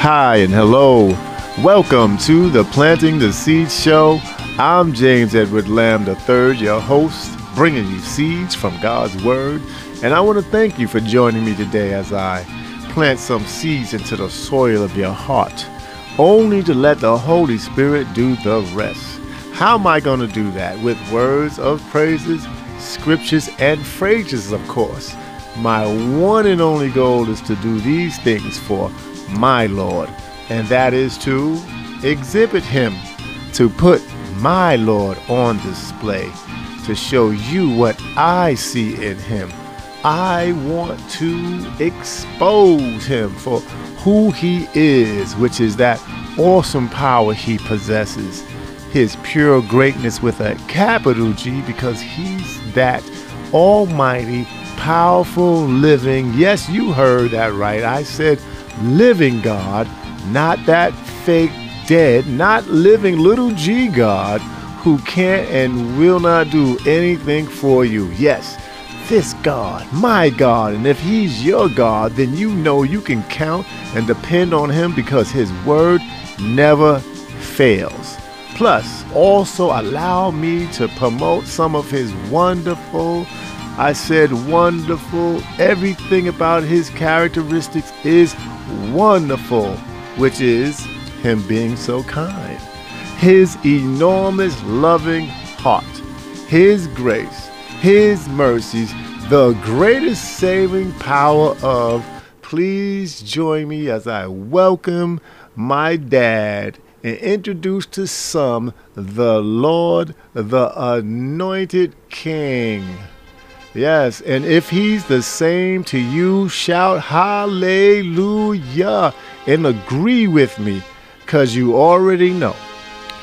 Hi and hello. Welcome to the Planting the Seed Show. I'm James Edward Lamb III, your host, bringing you seeds from God's Word. And I want to thank you for joining me today as I plant some seeds into the soil of your heart, only to let the Holy Spirit do the rest. How am I going to do that? With words of praises, scriptures, and phrases, of course. My one and only goal is to do these things for my Lord, and that is to exhibit Him, to put my Lord on display, to show you what I see in Him. I want to expose Him for who He is, which is that awesome power He possesses, His pure greatness with a capital G, because He's that almighty, powerful, living. Yes, you heard that right. I said, living God, not that fake dead, not living little g God who can't and will not do anything for you. Yes, this God, my God, and if He's your God, then you know you can count and depend on Him because His word never fails. Plus, also allow me to promote some of His wonderful I said wonderful. Everything about his characteristics is wonderful, which is him being so kind. His enormous loving heart, his grace, his mercies, the greatest saving power of. Please join me as I welcome my dad and introduce to some the Lord, the anointed King. Yes, and if he's the same to you, shout hallelujah and agree with me because you already know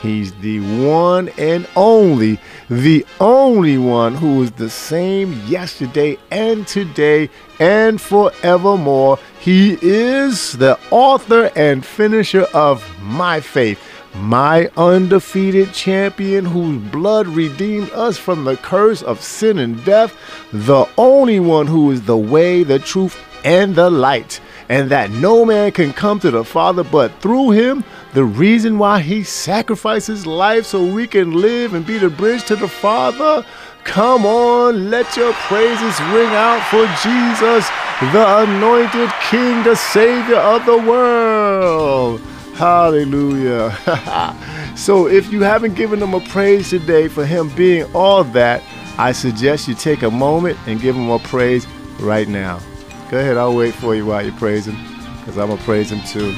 he's the one and only, the only one who is the same yesterday and today and forevermore. He is the author and finisher of my faith my undefeated champion whose blood redeemed us from the curse of sin and death, the only one who is the way, the truth, and the light, and that no man can come to the Father but through him, the reason why he sacrificed his life so we can live and be the bridge to the Father. Come on, let your praises ring out for Jesus, the anointed King, the Savior of the world. Hallelujah. so if you haven't given him a praise today for him being all that, I suggest you take a moment and give him a praise right now. Go ahead, I'll wait for you while you praise him, because I'm going to praise him too.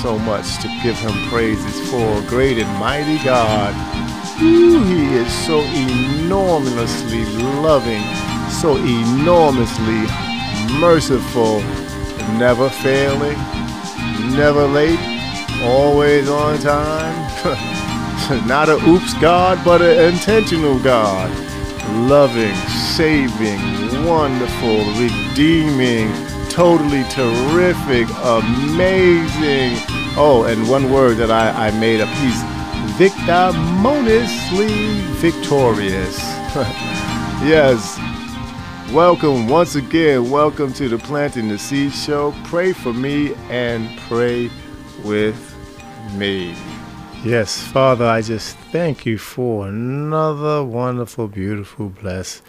So much to give him praises for. Great and mighty God. Ooh, he is so enormously loving, so enormously merciful never failing, never late, always on time. Not a oops God, but an intentional God. Loving, saving, wonderful, redeeming, totally terrific, amazing. Oh, and one word that I, I made a piece victimonously victorious. yes, Welcome once again. Welcome to the Planting the Seed Show. Pray for me and pray with me. Yes, Father, I just thank you for another wonderful, beautiful, blessed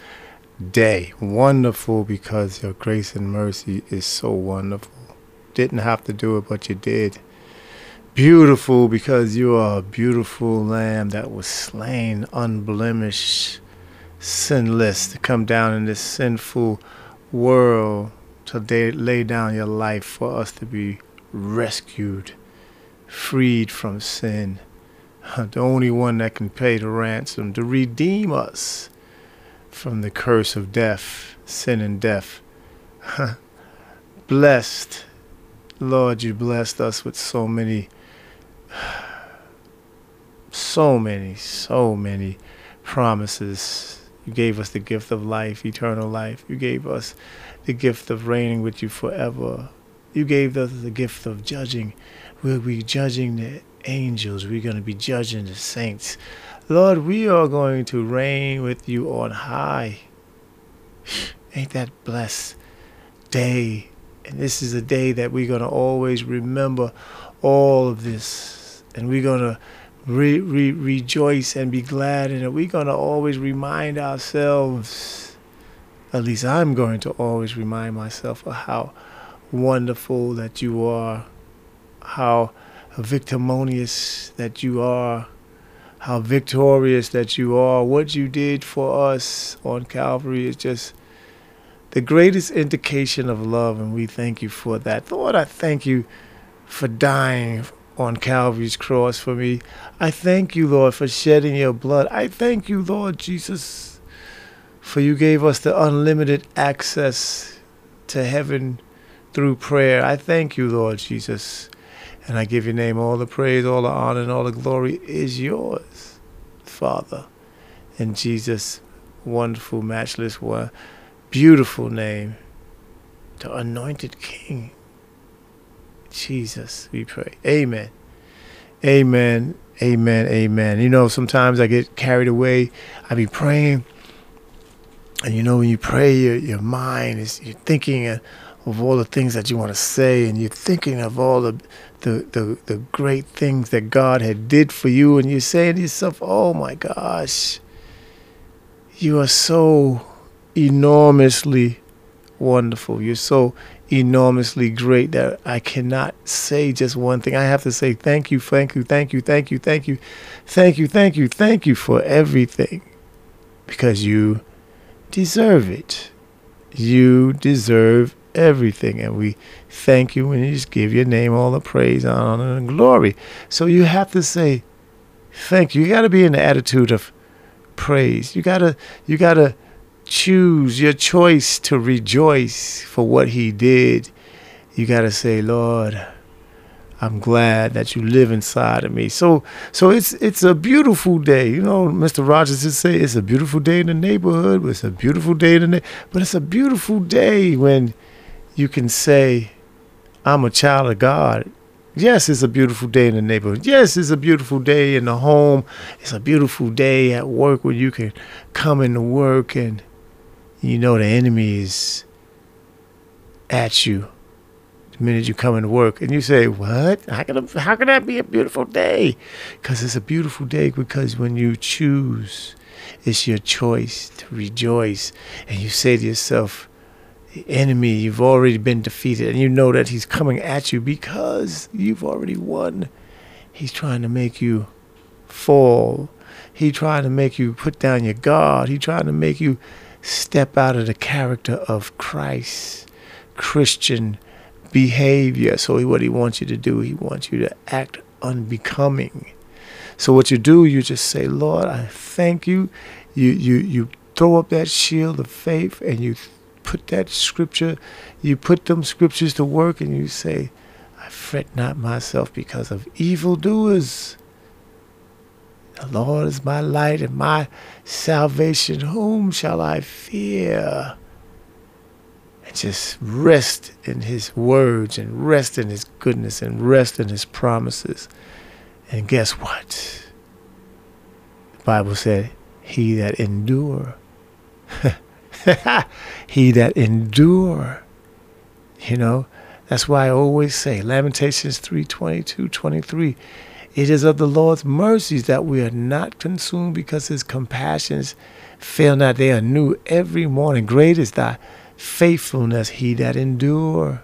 day. Wonderful because your grace and mercy is so wonderful. Didn't have to do it, but you did. Beautiful because you are a beautiful lamb that was slain unblemished sinless to come down in this sinful world to lay down your life for us to be rescued, freed from sin. The only one that can pay the ransom to redeem us from the curse of death, sin and death. blessed, Lord, you blessed us with so many, so many, so many promises you gave us the gift of life, eternal life. You gave us the gift of reigning with you forever. You gave us the gift of judging. We'll be judging the angels. We're going to be judging the saints. Lord, we are going to reign with you on high. Ain't that blessed day And this is a day that we're going to always remember all of this. And we're going to re- re- rejoice and be glad in it. We're going to always remind ourselves, at least I'm going to always remind myself of how wonderful that you are, how victimonious that you are, how victorious that you are. What you did for us on Calvary is just the greatest indication of love, and we thank you for that. Lord, I thank you for dying on Calvary's cross for me. I thank you, Lord, for shedding your blood. I thank you, Lord Jesus, for you gave us the unlimited access to heaven through prayer. I thank you, Lord Jesus. And I give your name all the praise, all the honor, and all the glory is yours, Father. In Jesus' wonderful, matchless one beautiful name, the anointed King. Jesus, we pray. Amen. Amen. Amen. Amen. You know, sometimes I get carried away. I be praying. And you know, when you pray, your, your mind is, you're thinking of all the things that you want to say, and you're thinking of all the, the, the, the great things that God had did for you, and you're saying to yourself, oh my gosh, you are so enormously wonderful. You're so enormously great that I cannot say just one thing. I have to say thank you, thank you, thank you, thank you, thank you, thank you, thank you, thank you for everything because you deserve it. You deserve everything. And we thank you and you just give your name all the praise, honor, and glory. So you have to say thank you. You got to be in the attitude of praise. You got to, you got to, choose your choice to rejoice for what he did, you got to say, Lord, I'm glad that you live inside of me. So so it's it's a beautiful day. You know, Mr. Rogers would say it's a beautiful day in the neighborhood. It's a beautiful day in the but it's a beautiful day when you can say, I'm a child of God. Yes, it's a beautiful day in the neighborhood. Yes, it's a beautiful day in the home. It's a beautiful day at work where you can come into work and you know the enemy is at you the minute you come into work and you say what? How can, how can that be a beautiful day? Because it's a beautiful day because when you choose it's your choice to rejoice. And you say to yourself the enemy you've already been defeated and you know that he's coming at you because you've already won. He's trying to make you fall. He's trying to make you put down your guard. He's trying to make you step out of the character of Christ, Christian behavior. So, what he wants you to do, he wants you to act unbecoming. So, what you do, you just say, Lord, I thank you. You, you, you throw up that shield of faith and you put that scripture, you put them scriptures to work and you say, I fret not myself because of evildoers. The Lord is my light and my salvation. Whom shall I fear? And just rest in His words and rest in His goodness and rest in His promises. And guess what? The Bible said, He that endure. he that endure. You know, that's why I always say Lamentations 3 22, 23. It is of the Lord's mercies that we are not consumed because his compassions fail not. They are new every morning. Great is thy faithfulness, he that endure.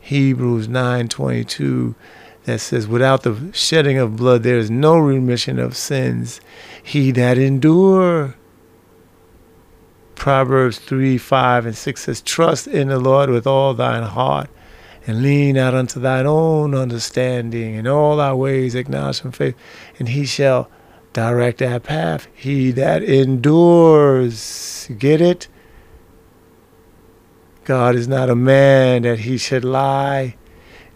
Hebrews 9:22 that says without the shedding of blood there is no remission of sins. He that endure. Proverbs 3, 5, and 6 says, Trust in the Lord with all thine heart and lean out unto thine own understanding. In all thy ways acknowledge him faith, and he shall direct thy path. He that endures, get it? God is not a man that he should lie,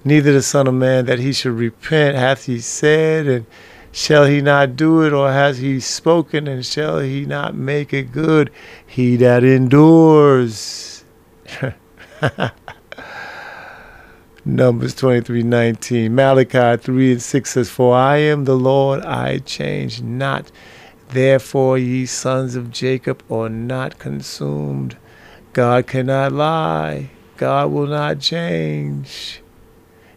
neither the Son of Man that he should repent. Hath he said, and shall he not do it, or has he spoken, and shall he not make it good? He that endures. Numbers 23 19. Malachi 3 and 6 says, For I am the Lord, I change not. Therefore, ye sons of Jacob are not consumed. God cannot lie. God will not change.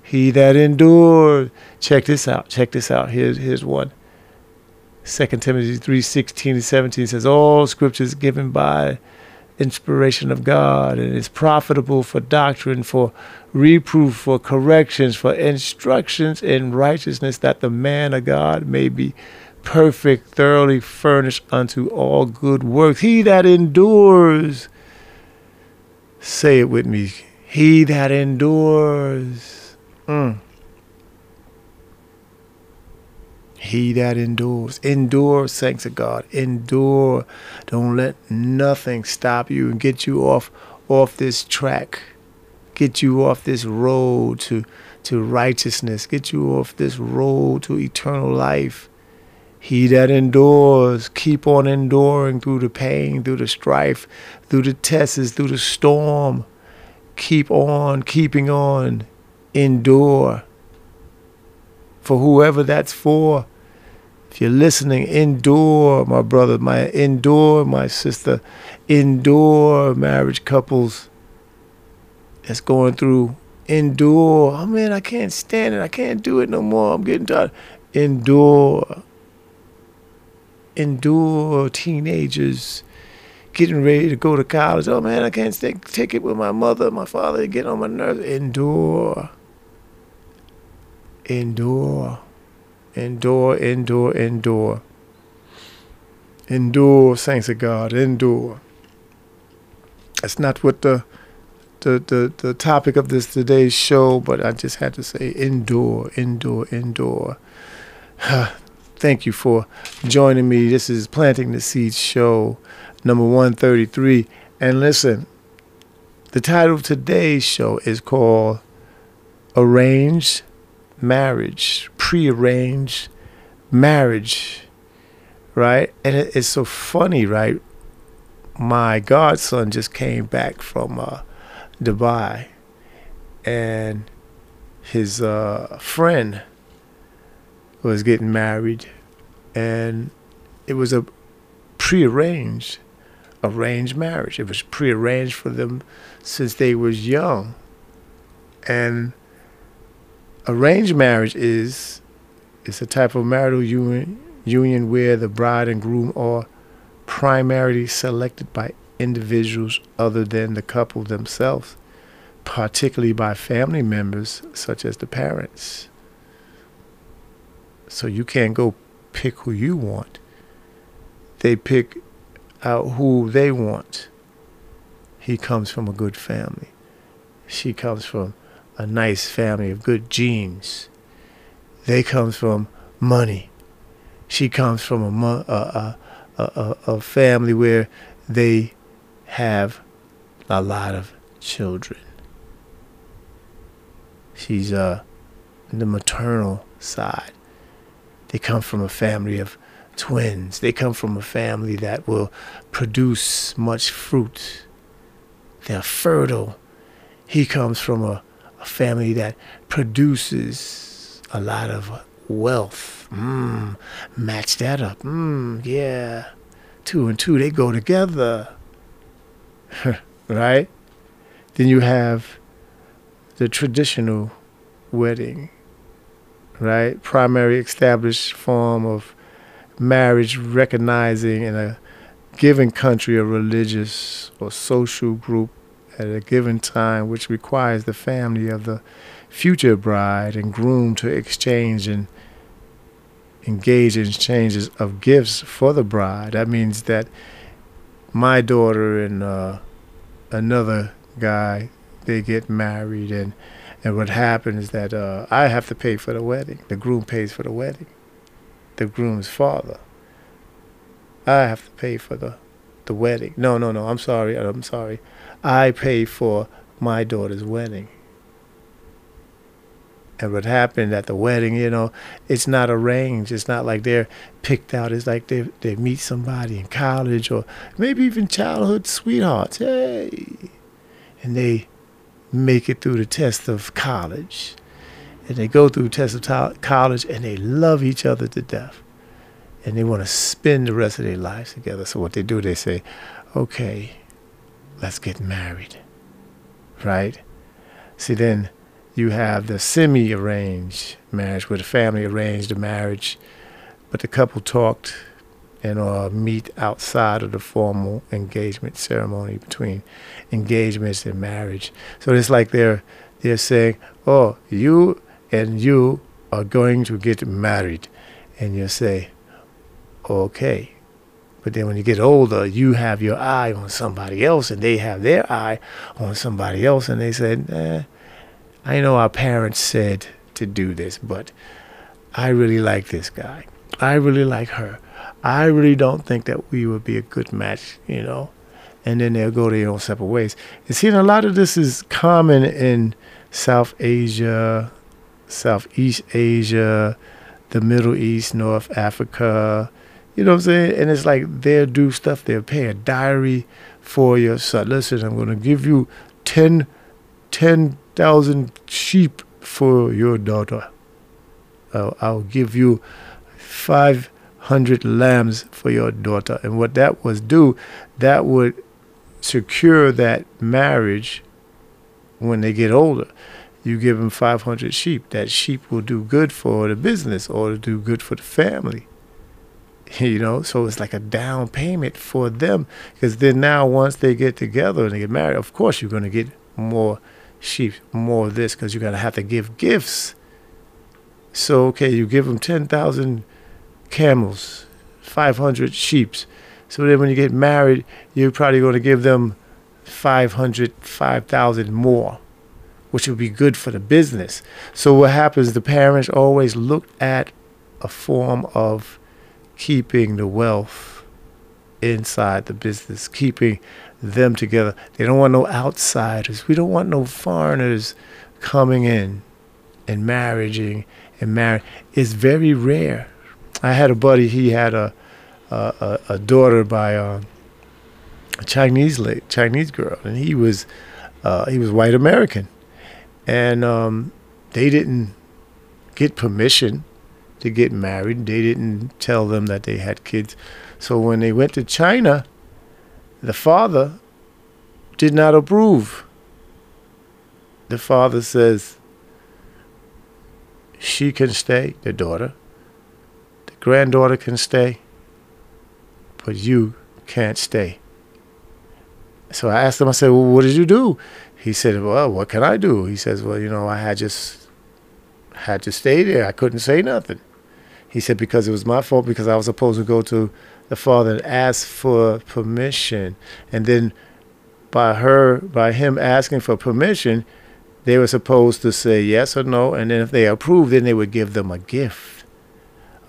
He that endures. Check this out. Check this out. Here's here's one. 2 Timothy 3 16 and 17 says, All scripture is given by inspiration of God and is profitable for doctrine, for reproof, for corrections, for instructions in righteousness, that the man of God may be perfect, thoroughly furnished unto all good works. He that endures, say it with me, he that endures. Mm. He that endures, endure, saints of God, endure. Don't let nothing stop you and get you off off this track, get you off this road to to righteousness, get you off this road to eternal life. He that endures, keep on enduring through the pain, through the strife, through the tests, through the storm. Keep on keeping on. Endure. For whoever that's for, if you're listening, endure, my brother, my endure, my sister, endure marriage couples that's going through. Endure. Oh man, I can't stand it. I can't do it no more. I'm getting tired. Endure. Endure teenagers getting ready to go to college. Oh man, I can't take, it with my mother, my father, get on my nerves. Endure. Endure. Endure, endure, endure. Endure, saints of God, endure. That's not what the the, the, the topic of this today's show, but I just had to say endure, endure, endure. Thank you for joining me. This is Planting the Seeds show number 133. And listen, the title of today's show is called Arranged marriage, prearranged marriage, right? And it, it's so funny, right? My godson just came back from uh, Dubai, and his uh, friend was getting married, and it was a prearranged, arranged marriage. It was prearranged for them since they was young, and arranged marriage is is a type of marital union union where the bride and groom are primarily selected by individuals other than the couple themselves, particularly by family members such as the parents. So you can't go pick who you want. They pick out who they want. He comes from a good family. She comes from a nice family of good genes. They comes from money. She comes from a, a, a, a, a family where they have a lot of children. She's uh, the maternal side. They come from a family of twins. They come from a family that will produce much fruit. They're fertile. He comes from a a family that produces a lot of wealth. Mm, match that up. Mm, yeah. Two and two, they go together. right? Then you have the traditional wedding, right? Primary established form of marriage recognizing in a given country a religious or social group at a given time, which requires the family of the future bride and groom to exchange and engage in exchanges of gifts for the bride. That means that my daughter and uh, another guy they get married, and and what happens is that uh, I have to pay for the wedding. The groom pays for the wedding. The groom's father. I have to pay for the the wedding. No, no, no. I'm sorry. I'm sorry. I pay for my daughter's wedding. And what happened at the wedding, you know, it's not arranged. It's not like they're picked out. It's like they they meet somebody in college or maybe even childhood sweethearts. Hey, and they make it through the test of college, and they go through the test of college, and they love each other to death, and they want to spend the rest of their lives together. So what they do, they say, okay, let's get married. right? See, then you have the semi-arranged marriage, where the family arranged the marriage, but the couple talked and or meet outside of the formal engagement ceremony between engagements and marriage. So it's like they're they're saying, "Oh, you and you are going to get married," and you say, "Okay." But then when you get older, you have your eye on somebody else, and they have their eye on somebody else, and they said, eh, "I know our parents said to do this, but I really like this guy. I really like her." I really don't think that we would be a good match, you know. And then they'll go their own separate ways. And see, a lot of this is common in South Asia, Southeast Asia, the Middle East, North Africa. You know what I'm saying? And it's like they'll do stuff, they'll pay a dowry for your son. Listen, I'm going to give you 10 10,000 sheep for your daughter. I'll, I'll give you five hundred lambs for your daughter. And what that was do, that would secure that marriage when they get older. You give them 500 sheep. That sheep will do good for the business or do good for the family. You know, so it's like a down payment for them. Because then now, once they get together and they get married, of course, you're going to get more sheep, more of this, because you're going to have to give gifts. So, okay, you give them 10,000 camels, 500 sheep. So then when you get married, you're probably going to give them 500, 5,000 more, which would be good for the business. So what happens, the parents always look at a form of keeping the wealth inside the business, keeping them together. They don't want no outsiders. We don't want no foreigners coming in and marrying and marrying. It's very rare I had a buddy. He had a a, a daughter by a Chinese lady, Chinese girl, and he was uh, he was white American, and um, they didn't get permission to get married. They didn't tell them that they had kids. So when they went to China, the father did not approve. The father says she can stay, the daughter, The granddaughter can stay, but you can't stay. So I asked him, I said, well, what did you do? He said, well, what can I do? He says, well, you know, I had just had to stay there. I couldn't say nothing. He said, because it was my fault because I was supposed to go to the father and ask for permission. And then by her, by him asking for permission, they were supposed to say yes or no. And then if they approved, then they would give them a gift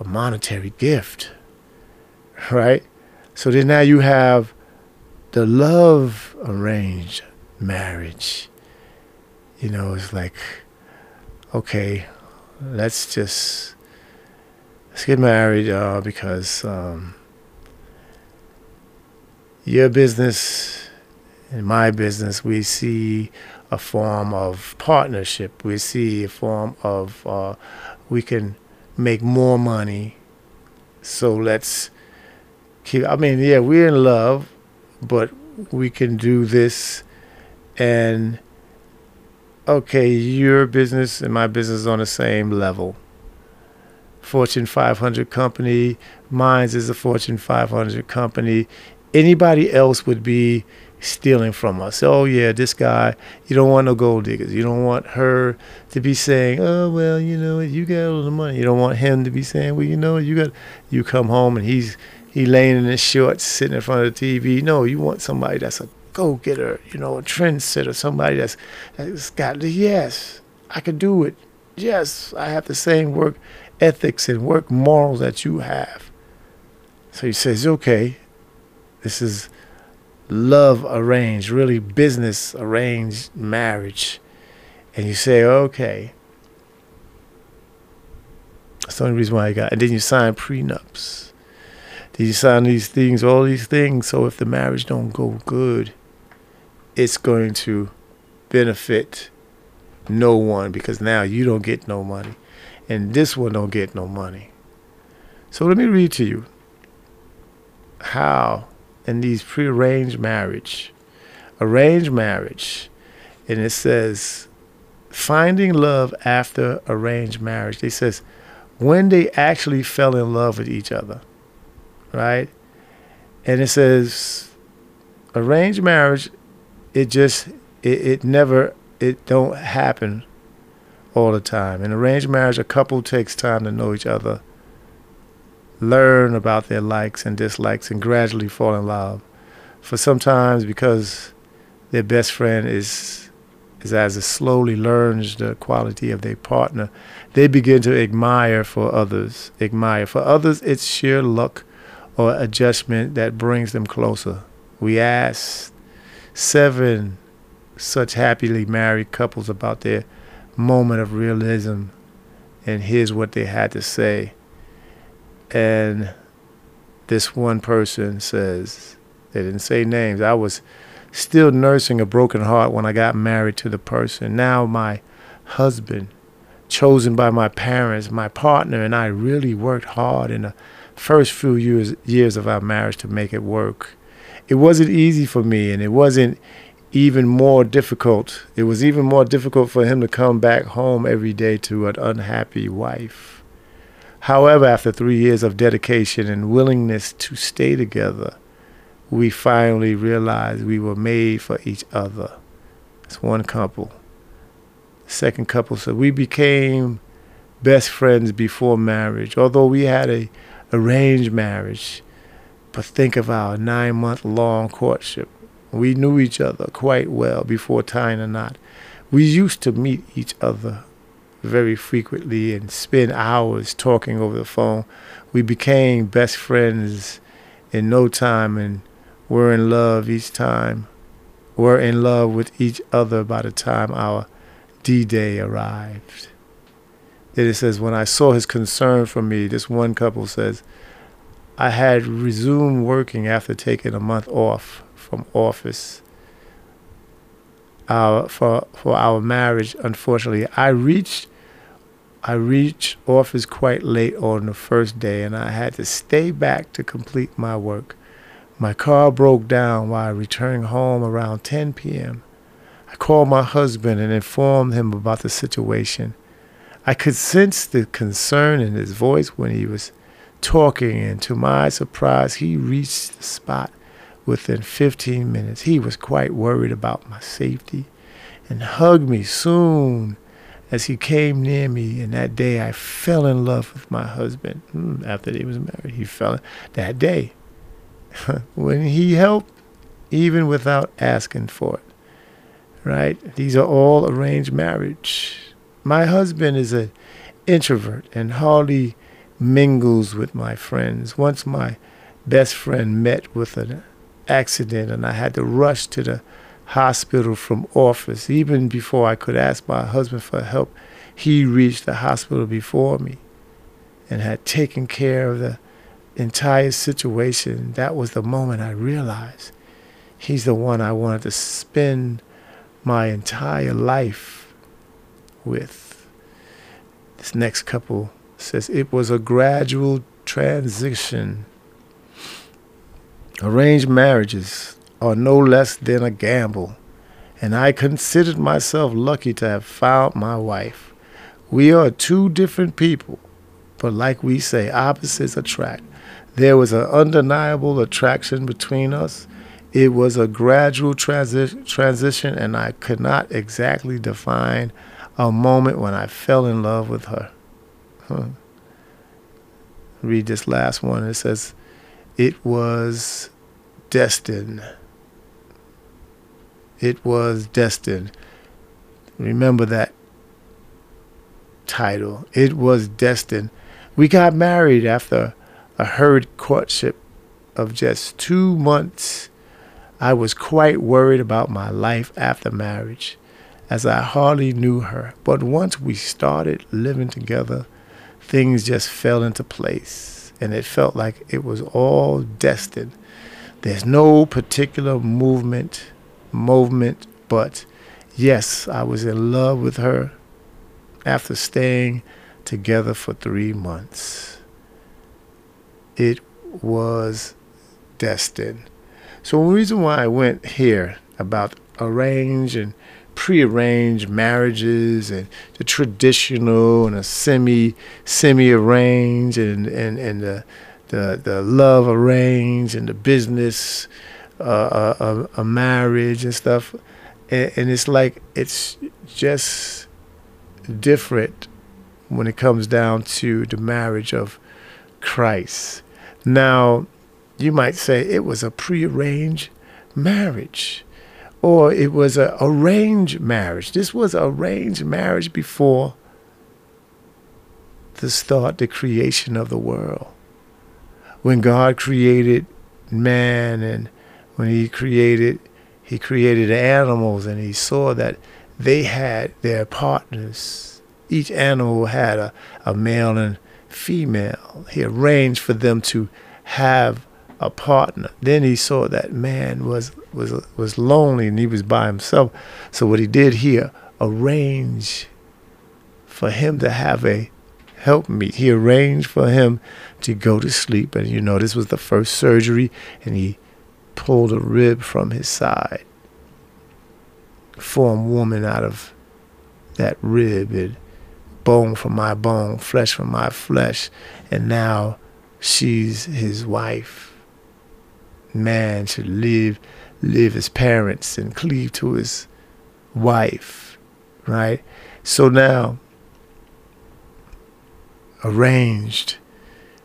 a monetary gift, right? So then now you have the love arranged marriage. You know, it's like, okay, let's just let's get married uh, because um, your business and my business, we see a form of partnership. We see a form of uh, we can make more money. So let's keep. I mean, yeah, we're in love, but we can do this. And okay, your business and my business on the same level. Fortune 500 company, mine's is a Fortune 500 company. Anybody else would be stealing from us. Oh yeah, this guy. You don't want no gold diggers. You don't want her to be saying, "Oh well, you know, you got all the money." You don't want him to be saying, "Well, you know, you got." You come home and he's he laying in his shorts, sitting in front of the TV. No, you want somebody that's a go getter. You know, a trendsetter. Somebody that's that's got the yes, I can do it. Yes, I have the same work ethics and work morals that you have. So he says, "Okay, this is." love arranged, really business arranged marriage, and you say, okay, that's the only reason why I got. And then you sign prenups. Then you sign these things, all these things. So if the marriage don't go good, it's going to benefit no one because now you don't get no money, and this one don't get no money. So let me read to you how in these prearranged marriage. Arranged marriage and it says, finding love after arranged marriage. It says, when they actually fell in love with each other, right? And it says, arranged marriage, it just, it, it never, it don't happen all the time. In arranged marriage, a couple takes time to know each other, learn about their likes and dislikes, and gradually fall in love. For sometimes, because their best friend is, is as it slowly learns the quality of their partner, they begin to admire for others. Admire for others, it's sheer luck or adjustment that brings them closer. We asked seven such happily married couples about their moment of realism, and here's what they had to say. And this one person says, they didn't say names. I was still nursing a broken heart when I got married to the person. Now, my husband, chosen by my parents, my partner, and I really worked hard in the first few years, years of our marriage to make it work. It wasn't easy for me, and it wasn't even more difficult. It was even more difficult for him to come back home every day to an unhappy wife. However, after three years of dedication and willingness to stay together, we finally realized we were made for each other. It's one couple. Second couple said we became best friends before marriage, although we had a arranged marriage. But think of our nine month long courtship. We knew each other quite well before tying a knot. We used to meet each other very frequently and spend hours talking over the phone. We became best friends in no time and were in love each time. We were in love with each other by the time our D Day arrived. Then it says, When I saw his concern for me, this one couple says, I had resumed working after taking a month off from office our, for for our marriage. Unfortunately, I reached I reached office quite late on the first day, and I had to stay back to complete my work. My car broke down while returning home around 10 p.m. I called my husband and informed him about the situation. I could sense the concern in his voice when he was talking, and to my surprise, he reached the spot within 15 minutes. He was quite worried about my safety and hugged me soon as he came near me. And that day I fell in love with my husband. Hmm, after he was married, he fell in that day. when he helped, even without asking for it. Right? These are all arranged marriage. My husband is an introvert and hardly mingles with my friends. Once my best friend met with an accident and I had to rush to the hospital from office. Even before I could ask my husband for help, he reached the hospital before me and had taken care of the entire situation. That was the moment I realized he's the one I wanted to spend my entire life with. This next couple says it was a gradual transition Arranged marriages are no less than a gamble, and I considered myself lucky to have found my wife. We are two different people, but like we say, opposites attract. There was an undeniable attraction between us. It was a gradual transi- transition, and I could not exactly define a moment when I fell in love with her. Huh. Read this last one. It says, It was destined. It was destined. Remember that title. It was destined. We got married after a hurried courtship of just two months. I was quite worried about my life after marriage, as I hardly knew her. But once we started living together, things just fell into place, and it felt like it was all destined. There's no particular movement, movement, but yes, I was in love with her after staying together for three months. It was destined. So the reason why I went here about arrange and prearranged marriages and the traditional and a semi semi arranged and and and the the the love arranged and the business uh, uh, a marriage and stuff and, and it's like it's just different when it comes down to the marriage of Christ. Now, you might say it was a prearranged marriage or it was a arranged marriage. This was arranged marriage before the start, the creation of the world. When God created man and when he created he created animals and he saw that they had their partners. Each animal had a, a male and female. He arranged for them to have a partner. Then he saw that man was was was lonely and he was by himself. So what he did here, arrange for him to have a helpmeet. He arranged for him to go to sleep, and you know this was the first surgery, and he pulled a rib from his side, formed woman out of that rib, and bone from my bone, flesh from my flesh, and now she's his wife man should live live his parents and cleave to his wife, right? So now arranged.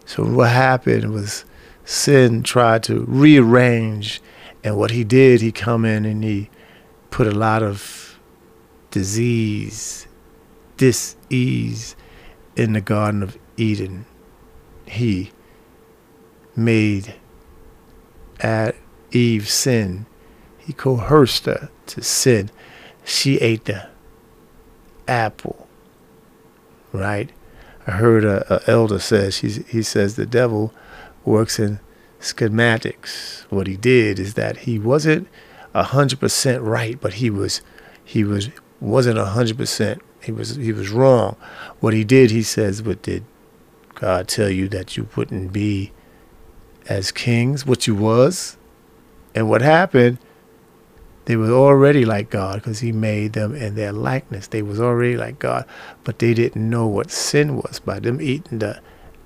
So what happened was sin tried to rearrange and what he did, he come in and he put a lot of disease, dis-ease in the Garden of Eden. He made at Eve sin. He coerced her to sin. She ate the apple. Right? I heard a, a elder says he says the devil works in schematics. What he did is that he wasn't hundred percent right, but he was he was wasn't hundred percent. He was he was wrong. What he did, he says, what did God tell you that you wouldn't be as kings, what you was, and what happened, they were already like God because he made them in their likeness. They was already like God, but they didn't know what sin was. By them eating the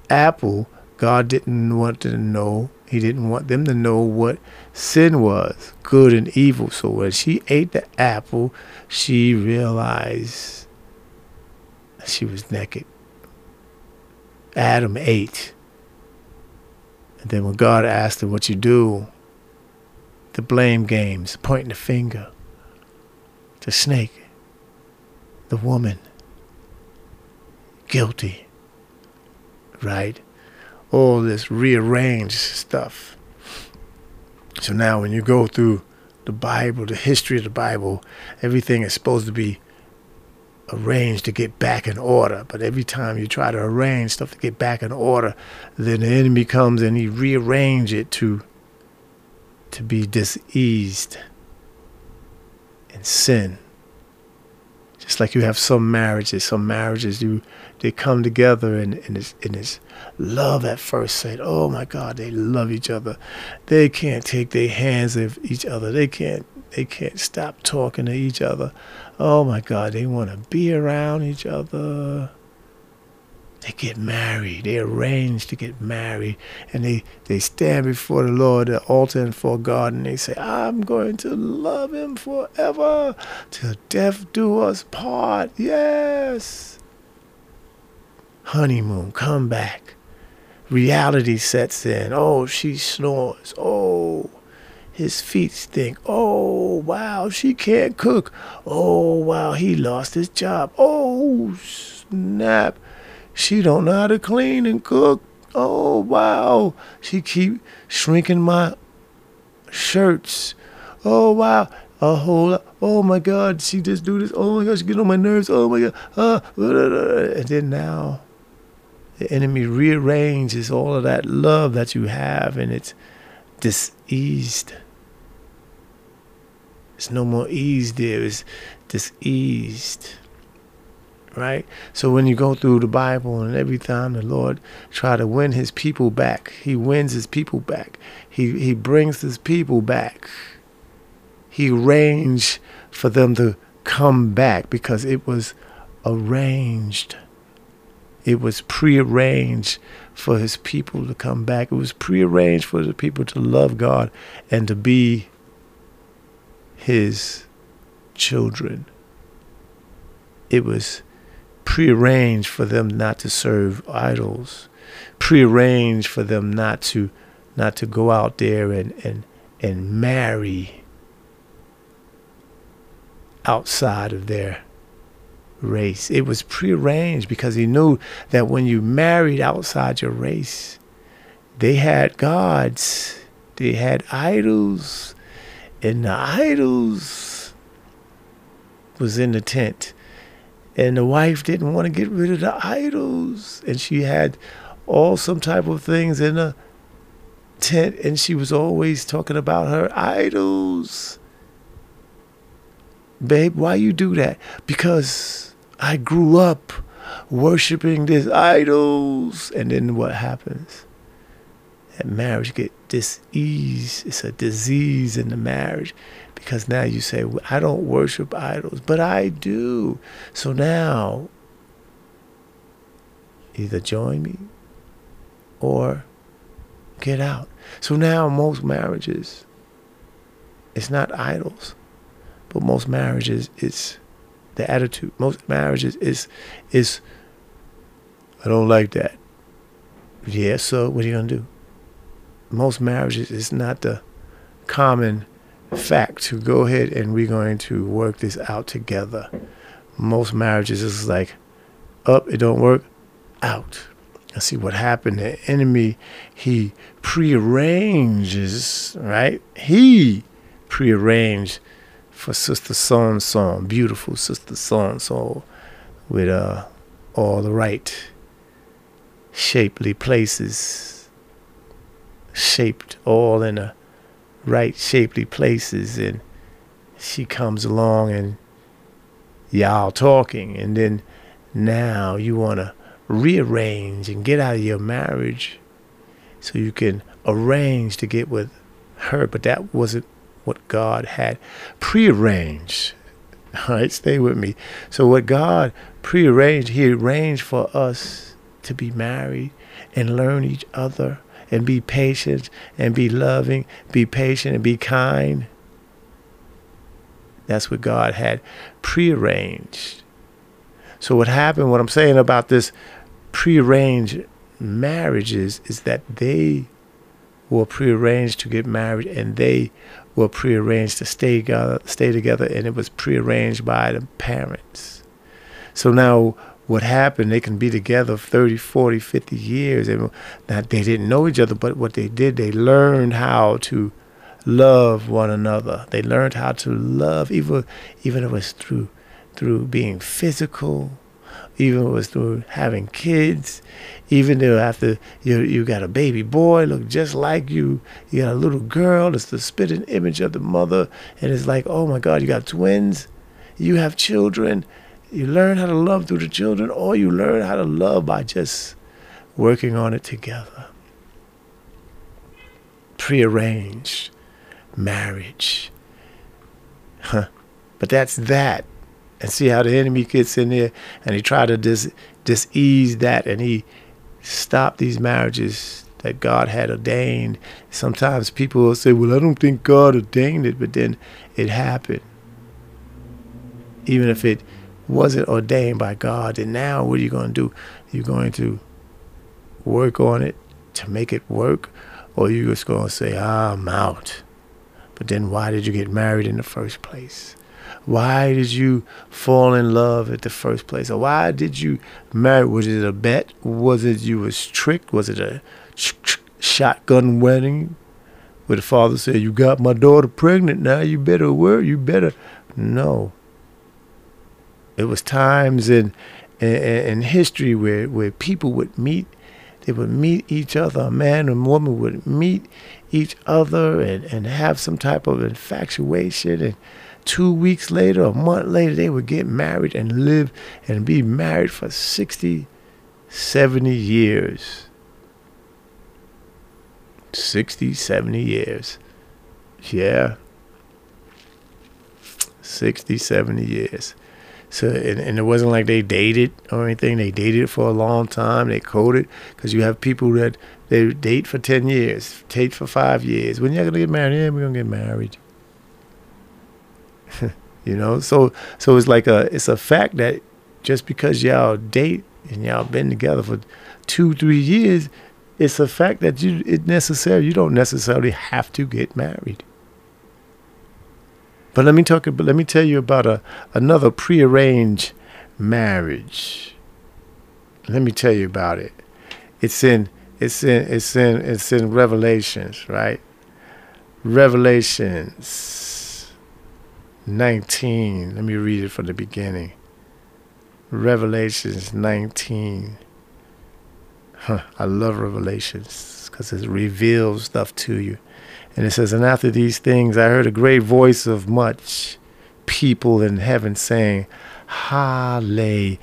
apple, God didn't want to know. He didn't want them to know what sin was, good and evil. So when she ate the apple, she realized she was naked. Adam ate. And then when God asked her what you do, the blame games, pointing the finger, the snake, the woman, guilty, right? All this rearranged stuff. So now when you go through the Bible, the history of the Bible, everything is supposed to be arranged to get back in order. But every time you try to arrange stuff to get back in order, then the enemy comes and he rearrange it to to be diseased and sin. Just like you have some marriages, some marriages you they come together and, and it's and it's love at first sight. Oh my God, they love each other. They can't take their hands of each other. They can't they can't stop talking to each other. Oh my God, they want to be around each other. They get married. They arrange to get married. And they, they stand before the Lord, the altar and before God, and they say, I'm going to love him forever till death do us part. Yes. Honeymoon, come back. Reality sets in. Oh, she snores. Oh, his feet stink. Oh, wow, she can't cook. Oh, wow, he lost his job. Oh, snap. She don't know how to clean and cook. Oh, wow. She keep shrinking my shirts. Oh, wow. A whole. Oh, my God, she just do this. Oh, my God, she get on my nerves. Oh, my God. Uh, and then now the enemy rearranges all of that love that you have and it's diseased. There's no more ease there. It's diseased. Right? So when you go through the Bible and every time the Lord try to win his people back, he wins his people back. He he brings his people back. He arranged for them to come back because it was arranged. It was prearranged for his people to come back. It was prearranged for the people to love God and to be his children. It was prearranged for them not to serve idols, prearranged for them not to not to go out there and, and, and marry outside of their race. It was prearranged because he knew that when you married outside your race, they had gods, they had idols, and the idols was in the tent. And the wife didn't want to get rid of the idols, and she had all some type of things in the tent, and she was always talking about her idols. Babe, why you do that? Because I grew up worshiping these idols. And then what happens? That marriage get disease. It's a disease in the marriage because now you say, I don't worship idols, but I do. So now, either join me or get out. So now most marriages, it's not idols, but most marriages, it's the attitude. Most marriages is is I don't like that. Yeah, so what are you gonna do? Most marriages is not the common fact to go ahead and we're going to work this out together. Most marriages is like up, it don't work, out. I see what happened. The enemy, he prearranges, right? He prearranged for Sister So and so, beautiful Sister So and so, with uh, all the right shapely places, shaped all in the right shapely places, and she comes along and y'all talking, and then now you want to rearrange and get out of your marriage so you can arrange to get with her, but that wasn't what God had prearranged. All right, stay with me. So, what God prearranged, He arranged for us to be married and learn each other and be patient and be loving, be patient and be kind. That's what God had prearranged. So, what happened, what I'm saying about this prearranged marriages is that they were prearranged to get married and they were prearranged to stay together, stay together, and it was prearranged by the parents. So now what happened, they can be together 30, 40, 50 years. And now they didn't know each other, but what they did, they learned how to love one another. They learned how to love, even, even if it was through, through being physical, even if it was through having kids, even though after you you got a baby boy look just like you, you got a little girl that's the spitting image of the mother, and it's like, oh my God, you got twins, you have children, you learn how to love through the children, or you learn how to love by just working on it together. Prearranged marriage. Huh. But that's that. And see how the enemy gets in there and he try to dis disease that and he stop these marriages that God had ordained. Sometimes people will say, well, I don't think God ordained it, but then it happened. Even if it wasn't ordained by God, and now what are you going to do? You're going to work on it to make it work, or you're just going to say, I'm out. But then why did you get married in the first place? Why did you fall in love at the first place? Or why did you marry? Was it a bet? Was it you was tricked? Was it a shotgun wedding? Where the father said, You got my daughter pregnant now, you better work, you better. No. It was times in, in, in history where, where people would meet they would meet each other. A man and woman would meet each other and, and have some type of infatuation and Two weeks later, a month later, they would get married and live and be married for 60, 70 years. 60, 70 years. Yeah. 60, 70 years. So, and, and it wasn't like they dated or anything. They dated for a long time. They coded because you have people that they date for 10 years, date for five years. When you're going to get married? Yeah, we're going to get married. you know, so so it's like a it's a fact that just because y'all date and y'all been together for two three years, it's a fact that you it necessary you don't necessarily have to get married. But let me talk. But let me tell you about a another prearranged marriage. Let me tell you about it. It's in it's in it's in it's in Revelations, right? Revelations 19. Let me read it from the beginning. Revelations 19. Huh, I love Revelations because it reveals stuff to you. And it says, And after these things, I heard a great voice of much people in heaven saying, Hallelujah,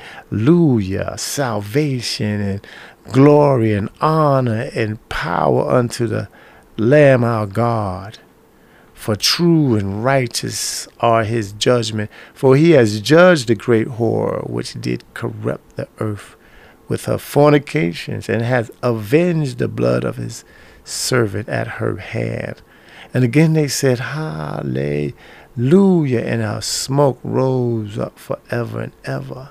salvation and glory and honor and power unto the Lamb our God. For true and righteous are his judgment, for he has judged the great whore which did corrupt the earth with her fornications, and has avenged the blood of his servant at her hand. And again they said, Hallelujah, and our smoke rose up forever and ever.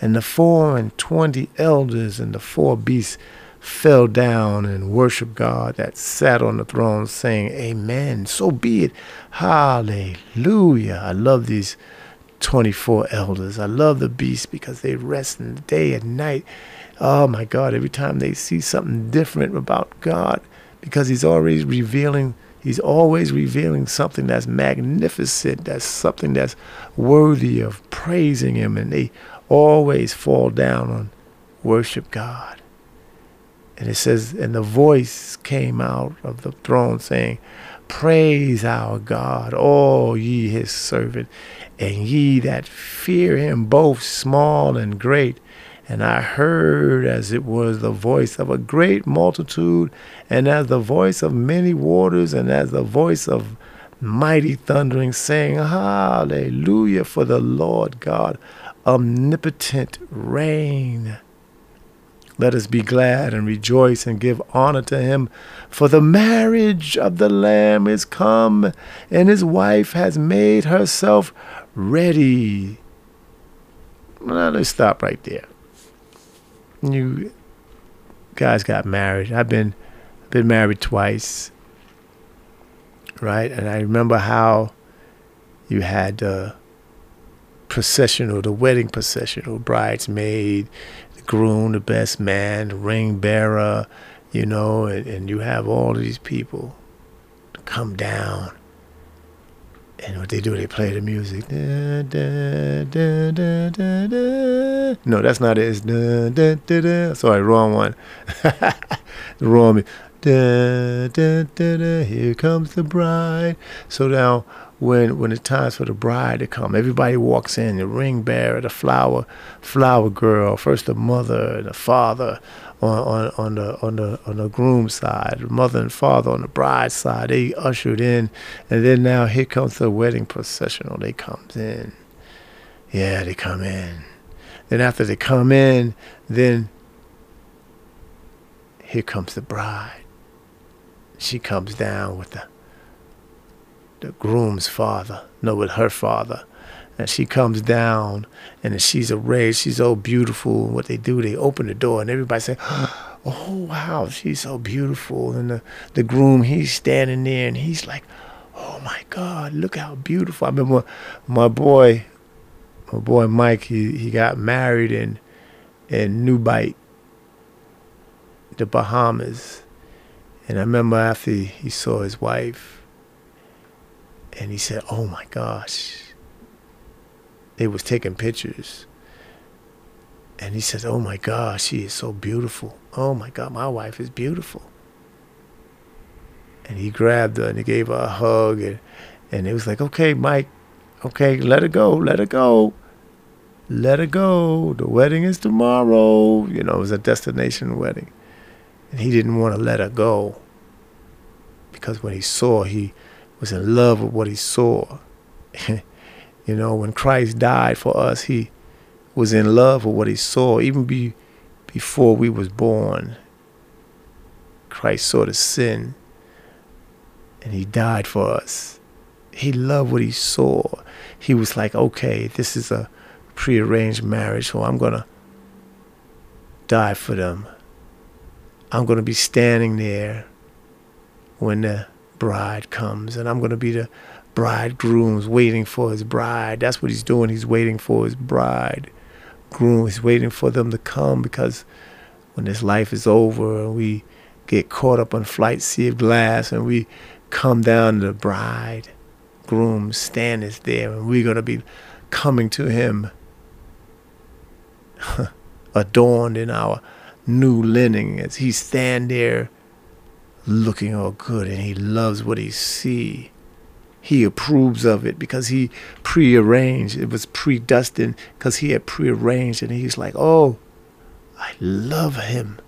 And the four and twenty elders and the four beasts fell down and worshiped God that sat on the throne, saying, Amen. So be it. Hallelujah. I love these 24 elders. I love the beasts because they rest in the day and night. Oh my God, every time they see something different about God, because He's always revealing. He's always revealing something that's magnificent, that's something that's worthy of praising Him, and they always fall down and worship God. And it says, and the voice came out of the throne saying, Praise our God, all ye his servant, and ye that fear him, both small and great. And I heard as it was the voice of a great multitude, and as the voice of many waters, and as the voice of mighty thundering, saying, Hallelujah, for the Lord God omnipotent reign. Let us be glad and rejoice and give honor to him, for the marriage of the Lamb is come, and his wife has made herself ready. Well, let's stop right there. You guys got married. I've been been married twice, right? And I remember how you had the uh, processional, the wedding processional, bridesmaid, the groom, the best man, the ring bearer, you know, and, and you have all these people come down. And what they do, they play the music. Da, da, da, no, that's not it. It's Sorry, wrong one. wrong. Here comes the bride. So now when when it's time for the bride to come. Everybody walks in, the ring bearer, the flower flower girl, first the mother, and the father on, on, on the on the on the groom side, the mother and father on the bride side. They ushered in and then now here comes the wedding processional. They comes in. Yeah, they come in. Then after they come in, then here comes the bride. She comes down with the the groom's father, no, with her father. And she comes down and she's arrayed, she's so beautiful. And What they do, they open the door and everybody say, Oh wow, she's so beautiful. And the, the groom, he's standing there and he's like, Oh my God, look how beautiful. I remember my boy, my boy Mike, he, he got married in in New Newbight, the Bahamas. And I remember after he saw his wife, and he said, "Oh my gosh." They was taking pictures. And he says, "Oh my gosh, she is so beautiful. Oh my god, my wife is beautiful." And he grabbed her and he gave her a hug and and it was like, "Okay, Mike, okay, let her go, let her go." Let her go. The wedding is tomorrow. You know, it was a destination wedding. And he didn't want to let her go because when he saw, he was in love with what he saw. you know, when Christ died for us, he was in love with what he saw, even be, before we was born. Christ saw the sin and he died for us. He loved what he saw. He was like, okay, this is a prearranged marriage, so I'm going to die for them. I'm going to be standing there when the bride comes, and I'm going to be the bridegroom's waiting for his bride. That's what he's doing. He's waiting for his bride. Groom, he's waiting for them to come because when this life is over and we get caught up on flight sea of glass and we come down to the bride, groom stand is there and we're going to be coming to him adorned in our new linen as he stand there looking all good and he loves what he see he approves of it because he prearranged. It was predestined because he had prearranged, and he's like, "Oh, I love him.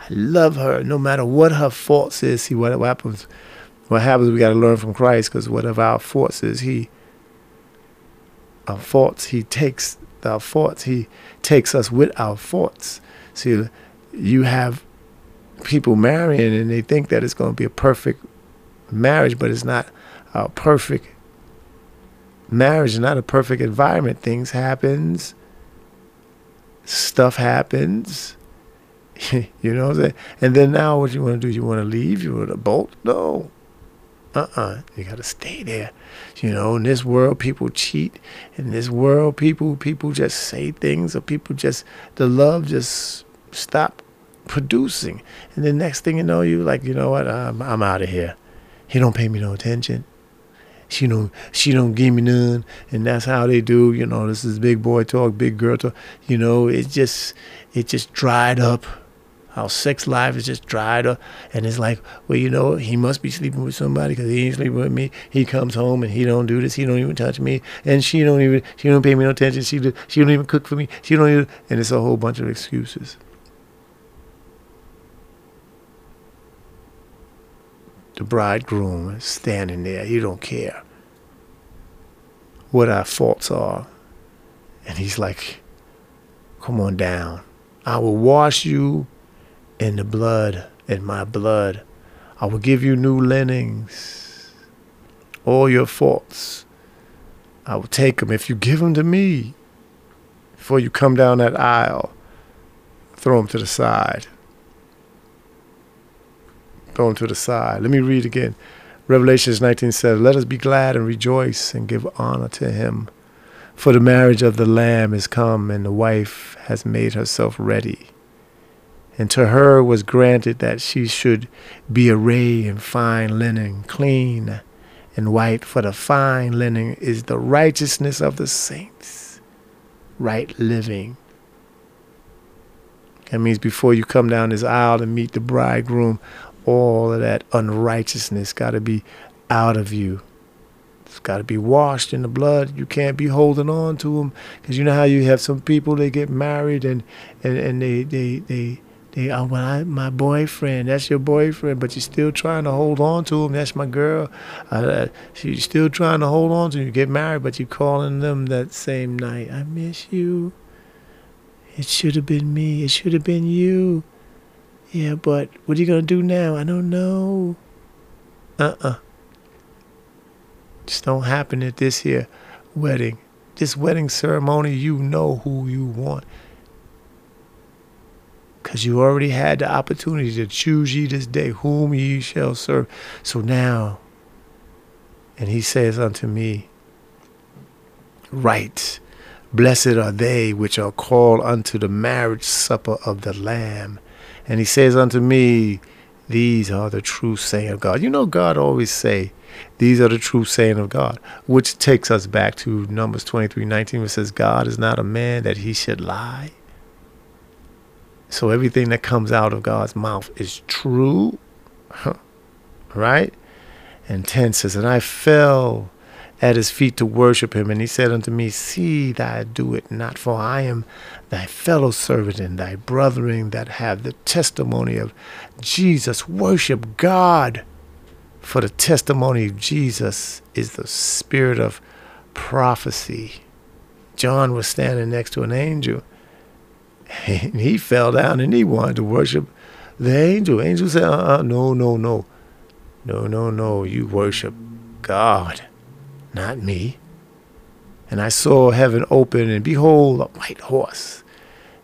I love her, no matter what her faults is. See what happens. What happens? We got to learn from Christ because whatever our faults is, he our faults. He takes our faults. He takes us with our faults. See, you have people marrying and they think that it's going to be a perfect marriage, but it's not a perfect marriage, not a perfect environment. Things happens, stuff happens. you know what I'm saying? And then now what you want to do? You want to leave? You want to bolt? No. Uh-uh. You gotta stay there. You know, in this world people cheat. In this world people people just say things or people just the love just stop producing. And the next thing you know, you like, you know what, I'm I'm out of here. He don't pay me no attention. She don't she don't give me none. And that's how they do you know this is big boy talk big girl talk. You know it just it just dried up. Our sex life is just dried up. And it's like well you know he must be sleeping with somebody because he ain't sleeping with me. He comes home and he don't do this. He don't even touch me. And she don't even she don't pay me no attention. She do, she don't even cook for me. She don't even and it's a whole bunch of excuses the bridegroom standing there. He don't care what our faults are. And he's like, come on down. I will wash you in the blood, in my blood. I will give you new linens. All your faults, I will take them. If you give them to me, before you come down that aisle, throw them to the side thrown to the side. Let me read again. Revelations 19 says, Let us be glad and rejoice and give honor to him. For the marriage of the Lamb is come, and the wife has made herself ready. And to her was granted that she should be arrayed in fine linen, clean and white, for the fine linen is the righteousness of the saints, right living. That means before you come down this aisle to meet the bridegroom, all of that unrighteousness got to be out of you. It's got to be washed in the blood. You can't be holding on to them because you know how you have some people they get married and and, and they they they they oh my my boyfriend that's your boyfriend but you're still trying to hold on to him that's my girl uh, she's still trying to hold on to you. you get married but you're calling them that same night I miss you it should have been me it should have been you yeah, but what are you going to do now? I don't know. Uh uh Just don't happen at this here wedding. This wedding ceremony, you know who you want. Because you already had the opportunity to choose ye this day whom ye shall serve. So now, and he says unto me, Right, blessed are they which are called unto the marriage supper of the Lamb. And he says unto me, These are the true saying of God. You know, God always say, These are the true saying of God, which takes us back to Numbers 23 19, which says, God is not a man that he should lie. So everything that comes out of God's mouth is true. right? And 10 says, And I fell at his feet to worship him. And he said unto me, See that I do it not, for I am thy fellow servant and thy brethren that have the testimony of Jesus. Worship God, for the testimony of Jesus is the spirit of prophecy. John was standing next to an angel. And he fell down and he wanted to worship the angel. Angel said, uh-uh, no, no, no. No, no, no. You worship God, not me. And I saw heaven open, and behold, a white horse.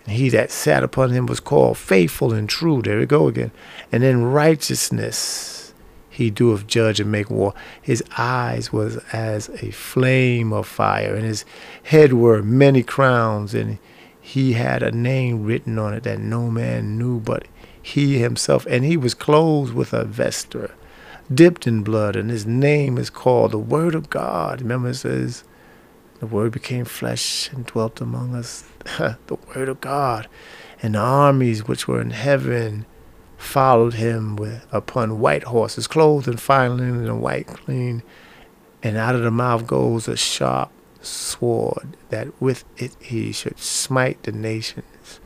And he that sat upon him was called faithful and true. There we go again. And in righteousness he doeth judge and make war. His eyes was as a flame of fire, and his head were many crowns, and he had a name written on it that no man knew but he himself. And he was clothed with a vesture dipped in blood, and his name is called the Word of God. Remember, it says, The Word became flesh and dwelt among us. the Word of God. And the armies which were in heaven followed him with, upon white horses, clothed in fine linen and white clean. And out of the mouth goes a sharp sword, that with it he should smite the nations.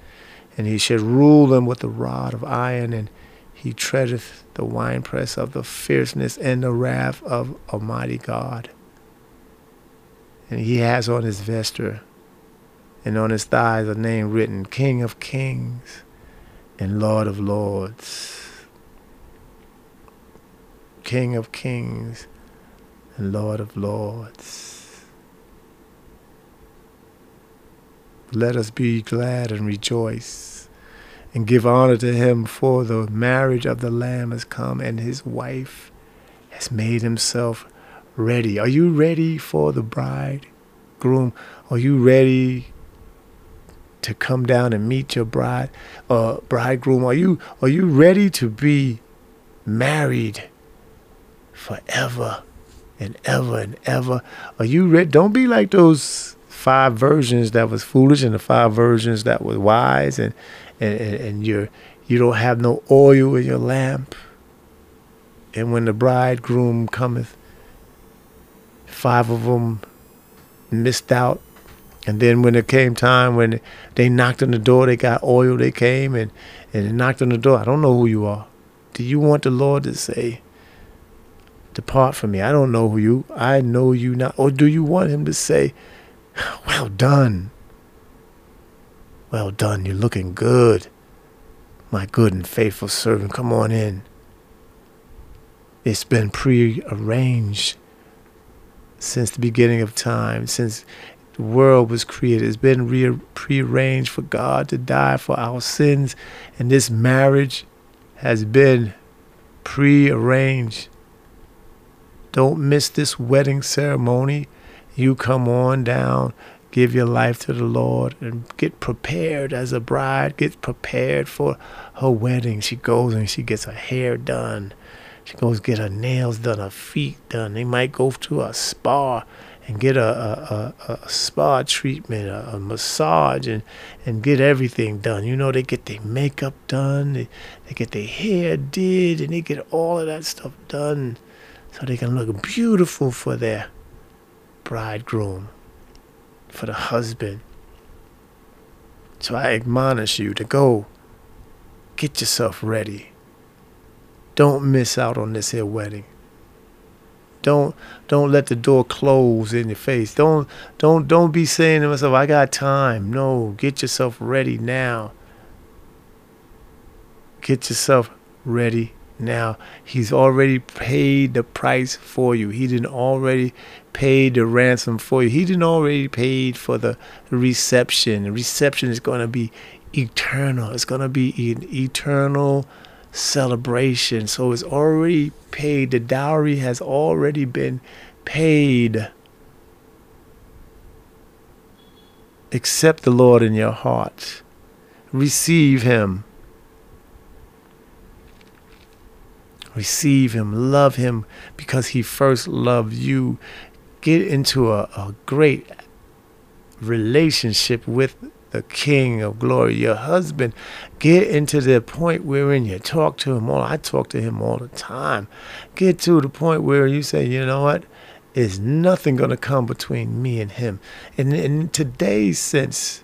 And he should rule them with a rod of iron, and he treadeth the winepress of the fierceness and the wrath of Almighty God. And he has on his vesture and on his thighs a name written King of Kings and Lord of Lords. King of Kings and Lord of Lords. Let us be glad and rejoice and give honor to him for the marriage of the lamb has come and his wife has made himself ready? Are you ready for the bridegroom are you ready to come down and meet your bride uh, bridegroom? Are you are you ready to be married forever and ever and ever? Are you ready don't be like those five versions that was foolish and the five versions that was wise and and, and, and you're you don't have no oil in your lamp. And when the bridegroom cometh, five of them missed out. And then when it came time when they knocked on the door, they got oil, they came and, and knocked on the door. I don't know who you are. Do you want the Lord to say, Depart from me? I don't know who you I know you not. Or do you want him to say, Well done, well done, you're looking good. My good and faithful servant, come on in. It's been prearranged since the beginning of time, since the world was created. It's been re- prearranged for God to die for our sins, and this marriage has been prearranged. Don't miss this wedding ceremony. You come on down give your life to the Lord and get prepared as a bride, get prepared for her wedding. She goes and she gets her hair done. She goes get her nails done, her feet done. They might go to a spa and get a, a, a, a spa treatment, a, a, massage, and, and get everything done. You know, they get their makeup done, they, they get their hair did, and they get all of that stuff done so they can look beautiful for their bridegroom for the husband. So I admonish you to go get yourself ready. Don't miss out on this here wedding. Don't don't let the door close in your face. Don't don't don't be saying to myself, I got time. No, get yourself ready now. Get yourself ready now. He's already paid the price for you. He didn't already pay the ransom for you. He didn't already paid for the reception. The reception is going to be eternal. It's going to be an eternal celebration. So it's already paid. The dowry has already been paid. Accept the Lord in your heart. Receive Him. Receive Him. Love Him because He first loved you get into a, a great relationship with the King of Glory, your husband. Get into the point wherein you talk to him all. I talk to him all the time. Get to the point where you say, you know what? Is nothing going to come between me and him. And in today's sense,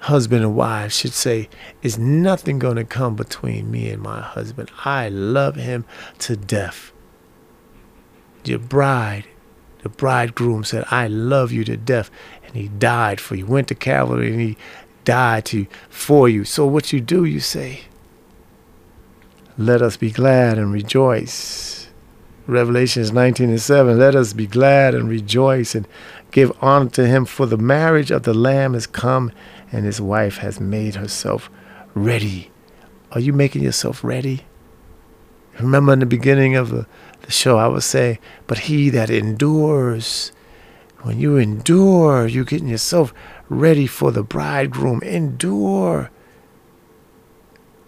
husband and wife should say, is nothing going to come between me and my husband. I love him to death. Your bride The bridegroom said, I love you to death. And he died for you. Went to Calvary and he died to for you. So what you do, you say, let us be glad and rejoice. Revelations 19 and 7. Let us be glad and rejoice and give honor to him, for the marriage of the Lamb is come, and his wife has made herself ready. Are you making yourself ready? Remember in the beginning of the, the show, I was saying, but he that endures, when you endure, you're getting yourself ready for the bridegroom. Endure.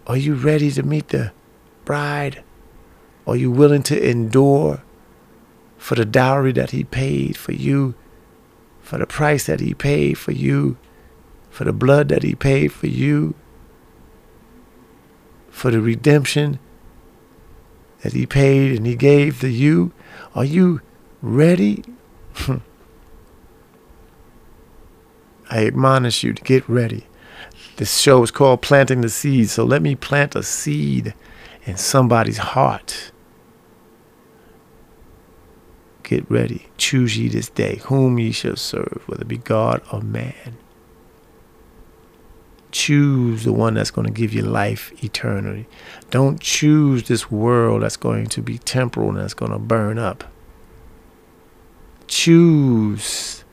Are you ready to meet the bride? Are you willing to endure for the dowry that he paid for you, for the price that he paid for you, for the blood that he paid for you, for the redemption that he paid and he gave to you? Are you ready? I admonish you to get ready. This show is called Planting the Seed, so let me plant a seed in somebody's heart. Get ready. Choose ye this day whom ye shall serve, whether it be God or man. Choose the one that's going to give you life eternally. Don't choose this world that's going to be temporal and that's going to burn up. Choose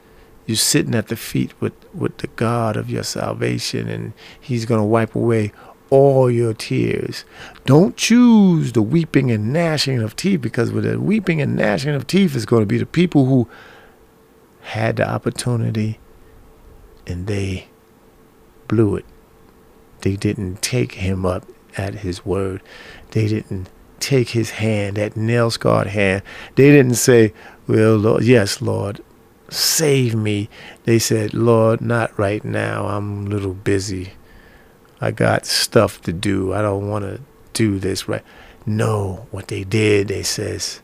you sitting at the feet with, with the God of your salvation, and He's going to wipe away all your tears. Don't choose the weeping and gnashing of teeth because with the weeping and gnashing of teeth is going to be the people who had the opportunity and they blew it. They didn't take him up at his word. They didn't take his hand, that nail scarred hand. They didn't say, Well, Lord, yes, Lord, save me. They said, Lord, not right now. I'm a little busy. I got stuff to do. I don't want to do this right. No, what they did, they says,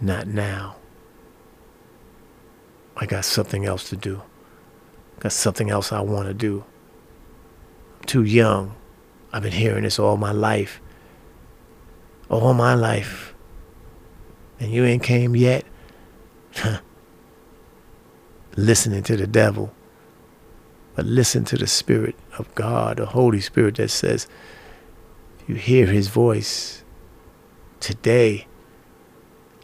not now. I got something else to do. Got something else I want to do. I'm too young. I've been hearing this all my life. All my life. And you ain't came yet. Listening to the devil. But listen to the Spirit of God, the Holy Spirit that says, you hear his voice today,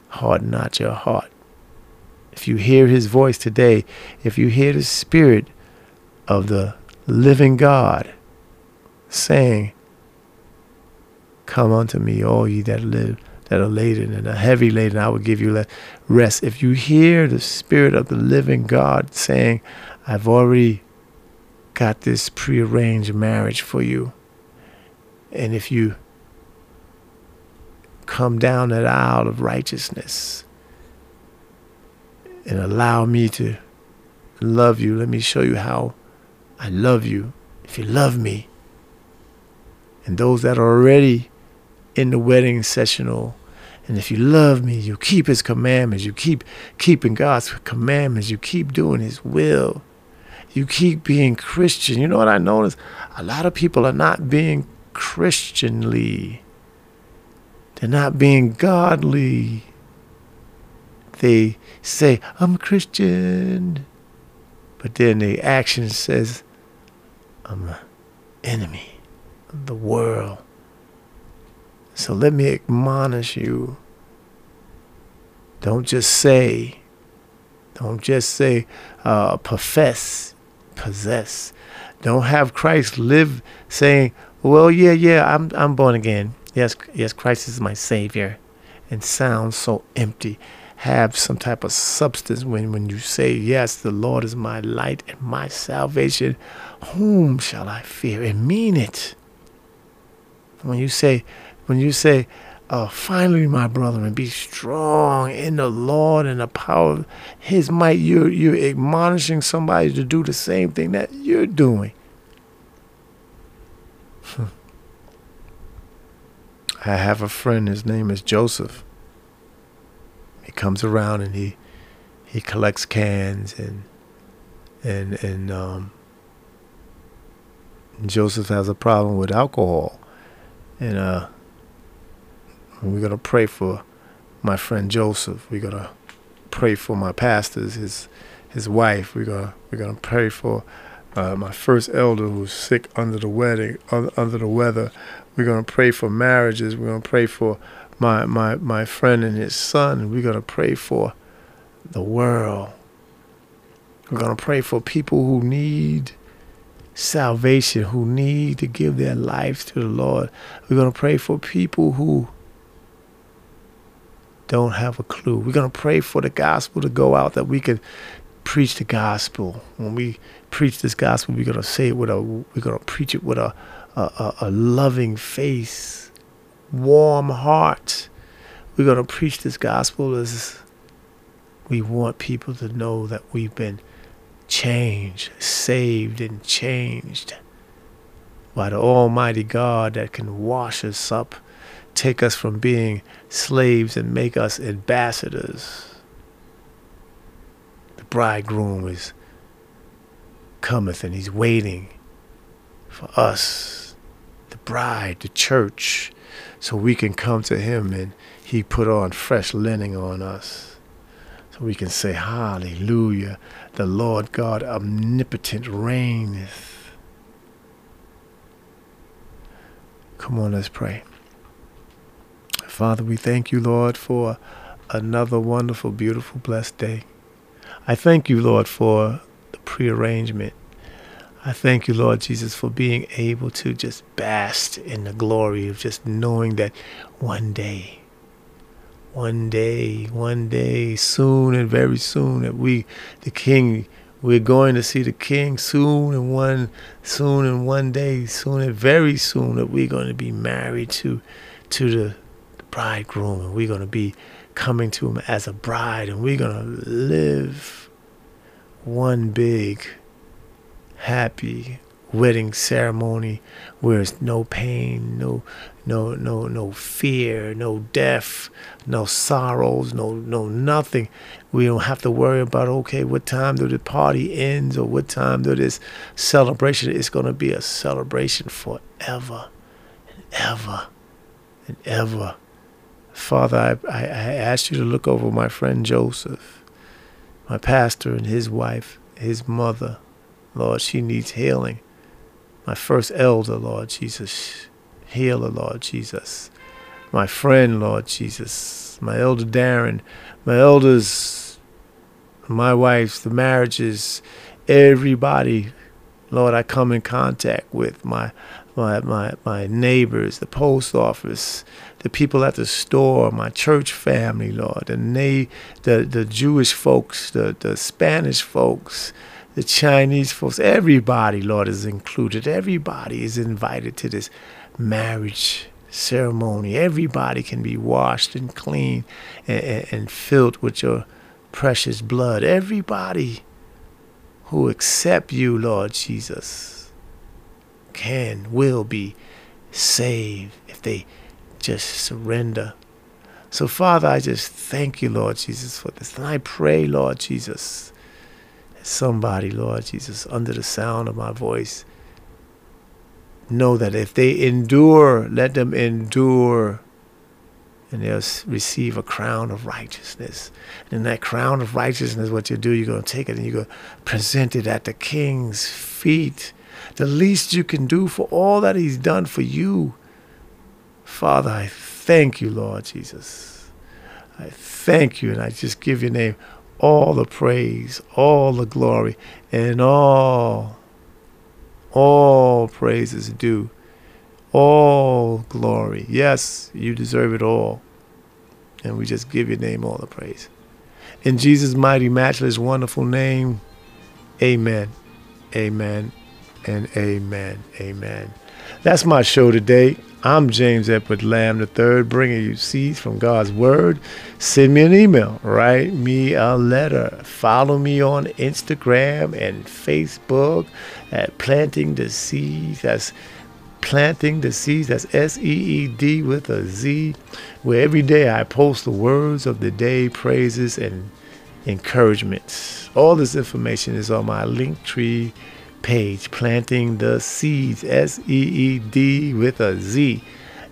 harden not your heart. If you hear his voice today, if you hear the Spirit of the living God saying, Come unto me, all ye that live, that are laden and are heavy laden, I will give you rest. If you hear the Spirit of the living God saying, I've already got this prearranged marriage for you. And if you come down that aisle of righteousness and allow me to love you, let me show you how I love you. If you love me, and those that are already in the wedding sessional, and if you love me, you keep his commandments, you keep keeping God's commandments, you keep doing his will you keep being Christian. You know what I notice? A lot of people are not being Christianly. They're not being godly. They say, I'm a Christian. But then the action says, I'm an enemy of the world. So let me admonish you. Don't just say, don't just say, uh, profess possess. Don't have Christ live saying, "Well, yeah, yeah, I'm I'm born again. Yes, yes, Christ is my savior." And sound so empty. Have some type of substance when when you say, "Yes, the Lord is my light and my salvation. Whom shall I fear?" and mean it. When you say, when you say, uh, finally, my brother, and be strong in the Lord and the power of His might. You're, you're admonishing somebody to do the same thing that you're doing. I have a friend. His name is Joseph. He comes around and he he collects cans and and and um, Joseph has a problem with alcohol, and uh we're going to pray for my friend Joseph. We're going to pray for my pastors, his his wife. We're gonna we're gonna pray for uh, my first elder who's sick under the wedding under the weather. We're gonna pray for marriages. We're gonna pray for my my my friend and his son. We're gonna pray for the world. We're gonna pray for people who need salvation, who need to give their lives to the Lord. We're gonna pray for people who don't have a clue. We're going to pray for the gospel to go out that we can preach the gospel. When we preach this gospel, we're going to say it with a, we're going to preach it with a, a, a loving face, warm heart. We're going to preach this gospel as we want people to know that we've been changed, saved, and changed by the Almighty God that can wash us up take us from being slaves and make us ambassadors. The bridegroom is cometh and he's waiting for us, the bride, the church, so we can come to him and he put on fresh linen on us. So we can say, Hallelujah, the Lord God omnipotent reigneth. Come on, let's pray. Father, we thank you, Lord, for another wonderful, beautiful, blessed day. I thank you, Lord, for the prearrangement. I thank you, Lord Jesus, for being able to just bask in the glory of just knowing that one day, one day, one day, soon and very soon, that we, the King, we're going to see the King soon and one, soon and one day, soon and very soon, that we're going to be married to, to the bridegroom and we're going to be coming to him as a bride and we're going to live one big happy wedding ceremony where it's no pain no no no no fear no death no sorrows no no nothing. We don't have to worry about okay what time do the party ends or what time do this celebration? It's going to be a celebration forever and ever and ever Father, I, I, I ask you to look over my friend Joseph, my pastor and his wife, his mother. Lord, she needs healing. My first elder, Lord Jesus, heal her, Lord Jesus. My friend, Lord Jesus, my elder Darren, my elders, my wives, the marriages, everybody, Lord, I come in contact with my my my my neighbors, the post office, the people at the store, my church family, Lord, and they, the the Jewish folks, the the Spanish folks, the Chinese folks, everybody, Lord, is included. Everybody is invited to this marriage ceremony. Everybody can be washed and clean and, and, and filled with your precious blood. Everybody who accept you, Lord Jesus can, will be saved if they just surrender. So, Father, I just thank you, Lord Jesus, for this. And I pray, Lord Jesus, somebody, Lord Jesus, under the sound of my voice, know that if they endure, let them endure and they'll receive a crown of righteousness. And in that crown of righteousness, what you do, you're going to take it and you're going to present it at the king's feet the least you can do for all that He's done for you. Father, I thank you, Lord Jesus. I thank you, and I just give your name all the praise, all the glory, and all, all praises due. All glory. Yes, you deserve it all. And we just give your name all the praise. In Jesus' mighty, matchless, wonderful name, amen. Amen and amen. Amen. That's my show today. I'm James Edward Lamb III, bringing you seeds from God's Word. Send me an email, write me a letter. Follow me on Instagram and Facebook at Planting the Seeds. That's Planting the Seeds. That's S E E D with a Z, where every day I post the words of the day, praises, and encouragements. All this information is on my Linktree page, Planting the Seeds, S E E D with a Z.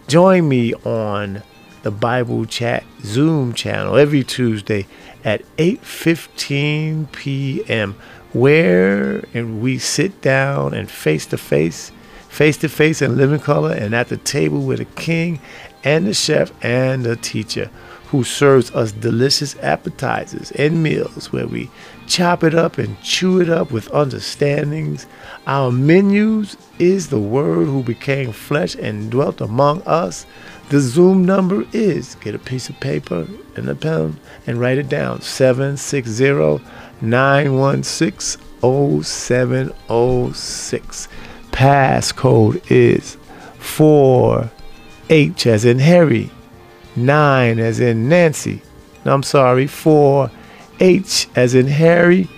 Join me on the Bible Chat Zoom channel every Tuesday at 8:15 p.m. where and we sit down and face to face, face to face in living color and at the table with the king and the chef and the teacher who serves us delicious appetizers and meals where we chop it up and chew it up with understandings. Our menus is the Word who became flesh and dwelt among us. The Zoom number is get a piece of paper and a pen and write it down 760 916 0706. Passcode is 4H as in Harry, 9 as in Nancy. No, I'm sorry, 4H as in Harry,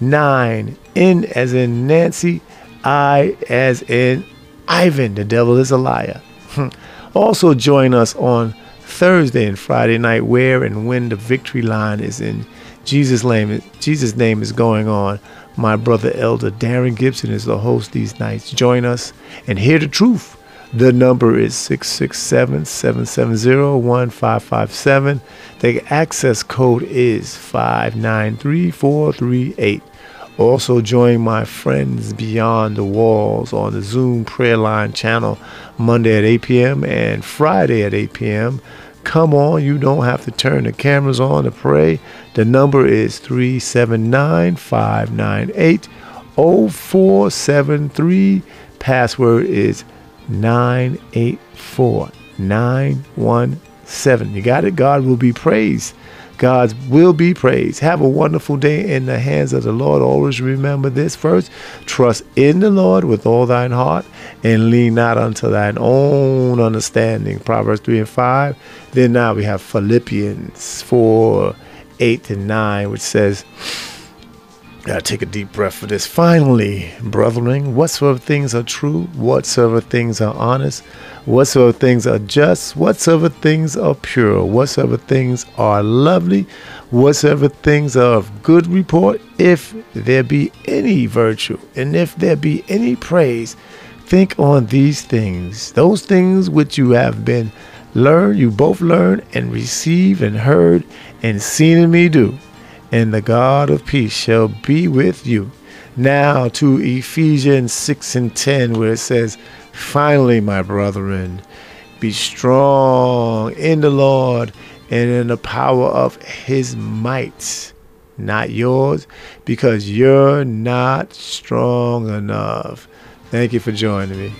9 N as in Nancy, I as in Ivan. The devil is a liar. Hmm. Also join us on Thursday and Friday night where and when the victory line is in Jesus' name. Jesus' name is going on. My brother Elder Darren Gibson is the host these nights. Join us and hear the truth. The number is 667 770 1557. The access code is 593438. Also, join my friends beyond the walls on the Zoom prayer line channel Monday at 8 p.m. and Friday at 8 p.m. Come on, you don't have to turn the cameras on to pray. The number is 379 598 0473. Password is 984 917. You got it? God will be praised. God will be praised. Have a wonderful day in the hands of the Lord. Always remember this first trust in the Lord with all thine heart and lean not unto thine own understanding. Proverbs 3 and 5. Then now we have Philippians 4 8 and 9, which says, Gotta take a deep breath for this. Finally, brethren, whatsoever things are true, whatsoever things are honest, whatsoever things are just, whatsoever things are pure, whatsoever things are lovely, whatsoever things are of good report, if there be any virtue, and if there be any praise, think on these things, those things which you have been learned, you both learned and received and heard and seen in me do and the God of peace shall be with you. Now to Ephesians 6 and 10, where it says, Finally, my brethren, be strong in the Lord and in the power of his might, not yours, because you're not strong enough. Thank you for joining me.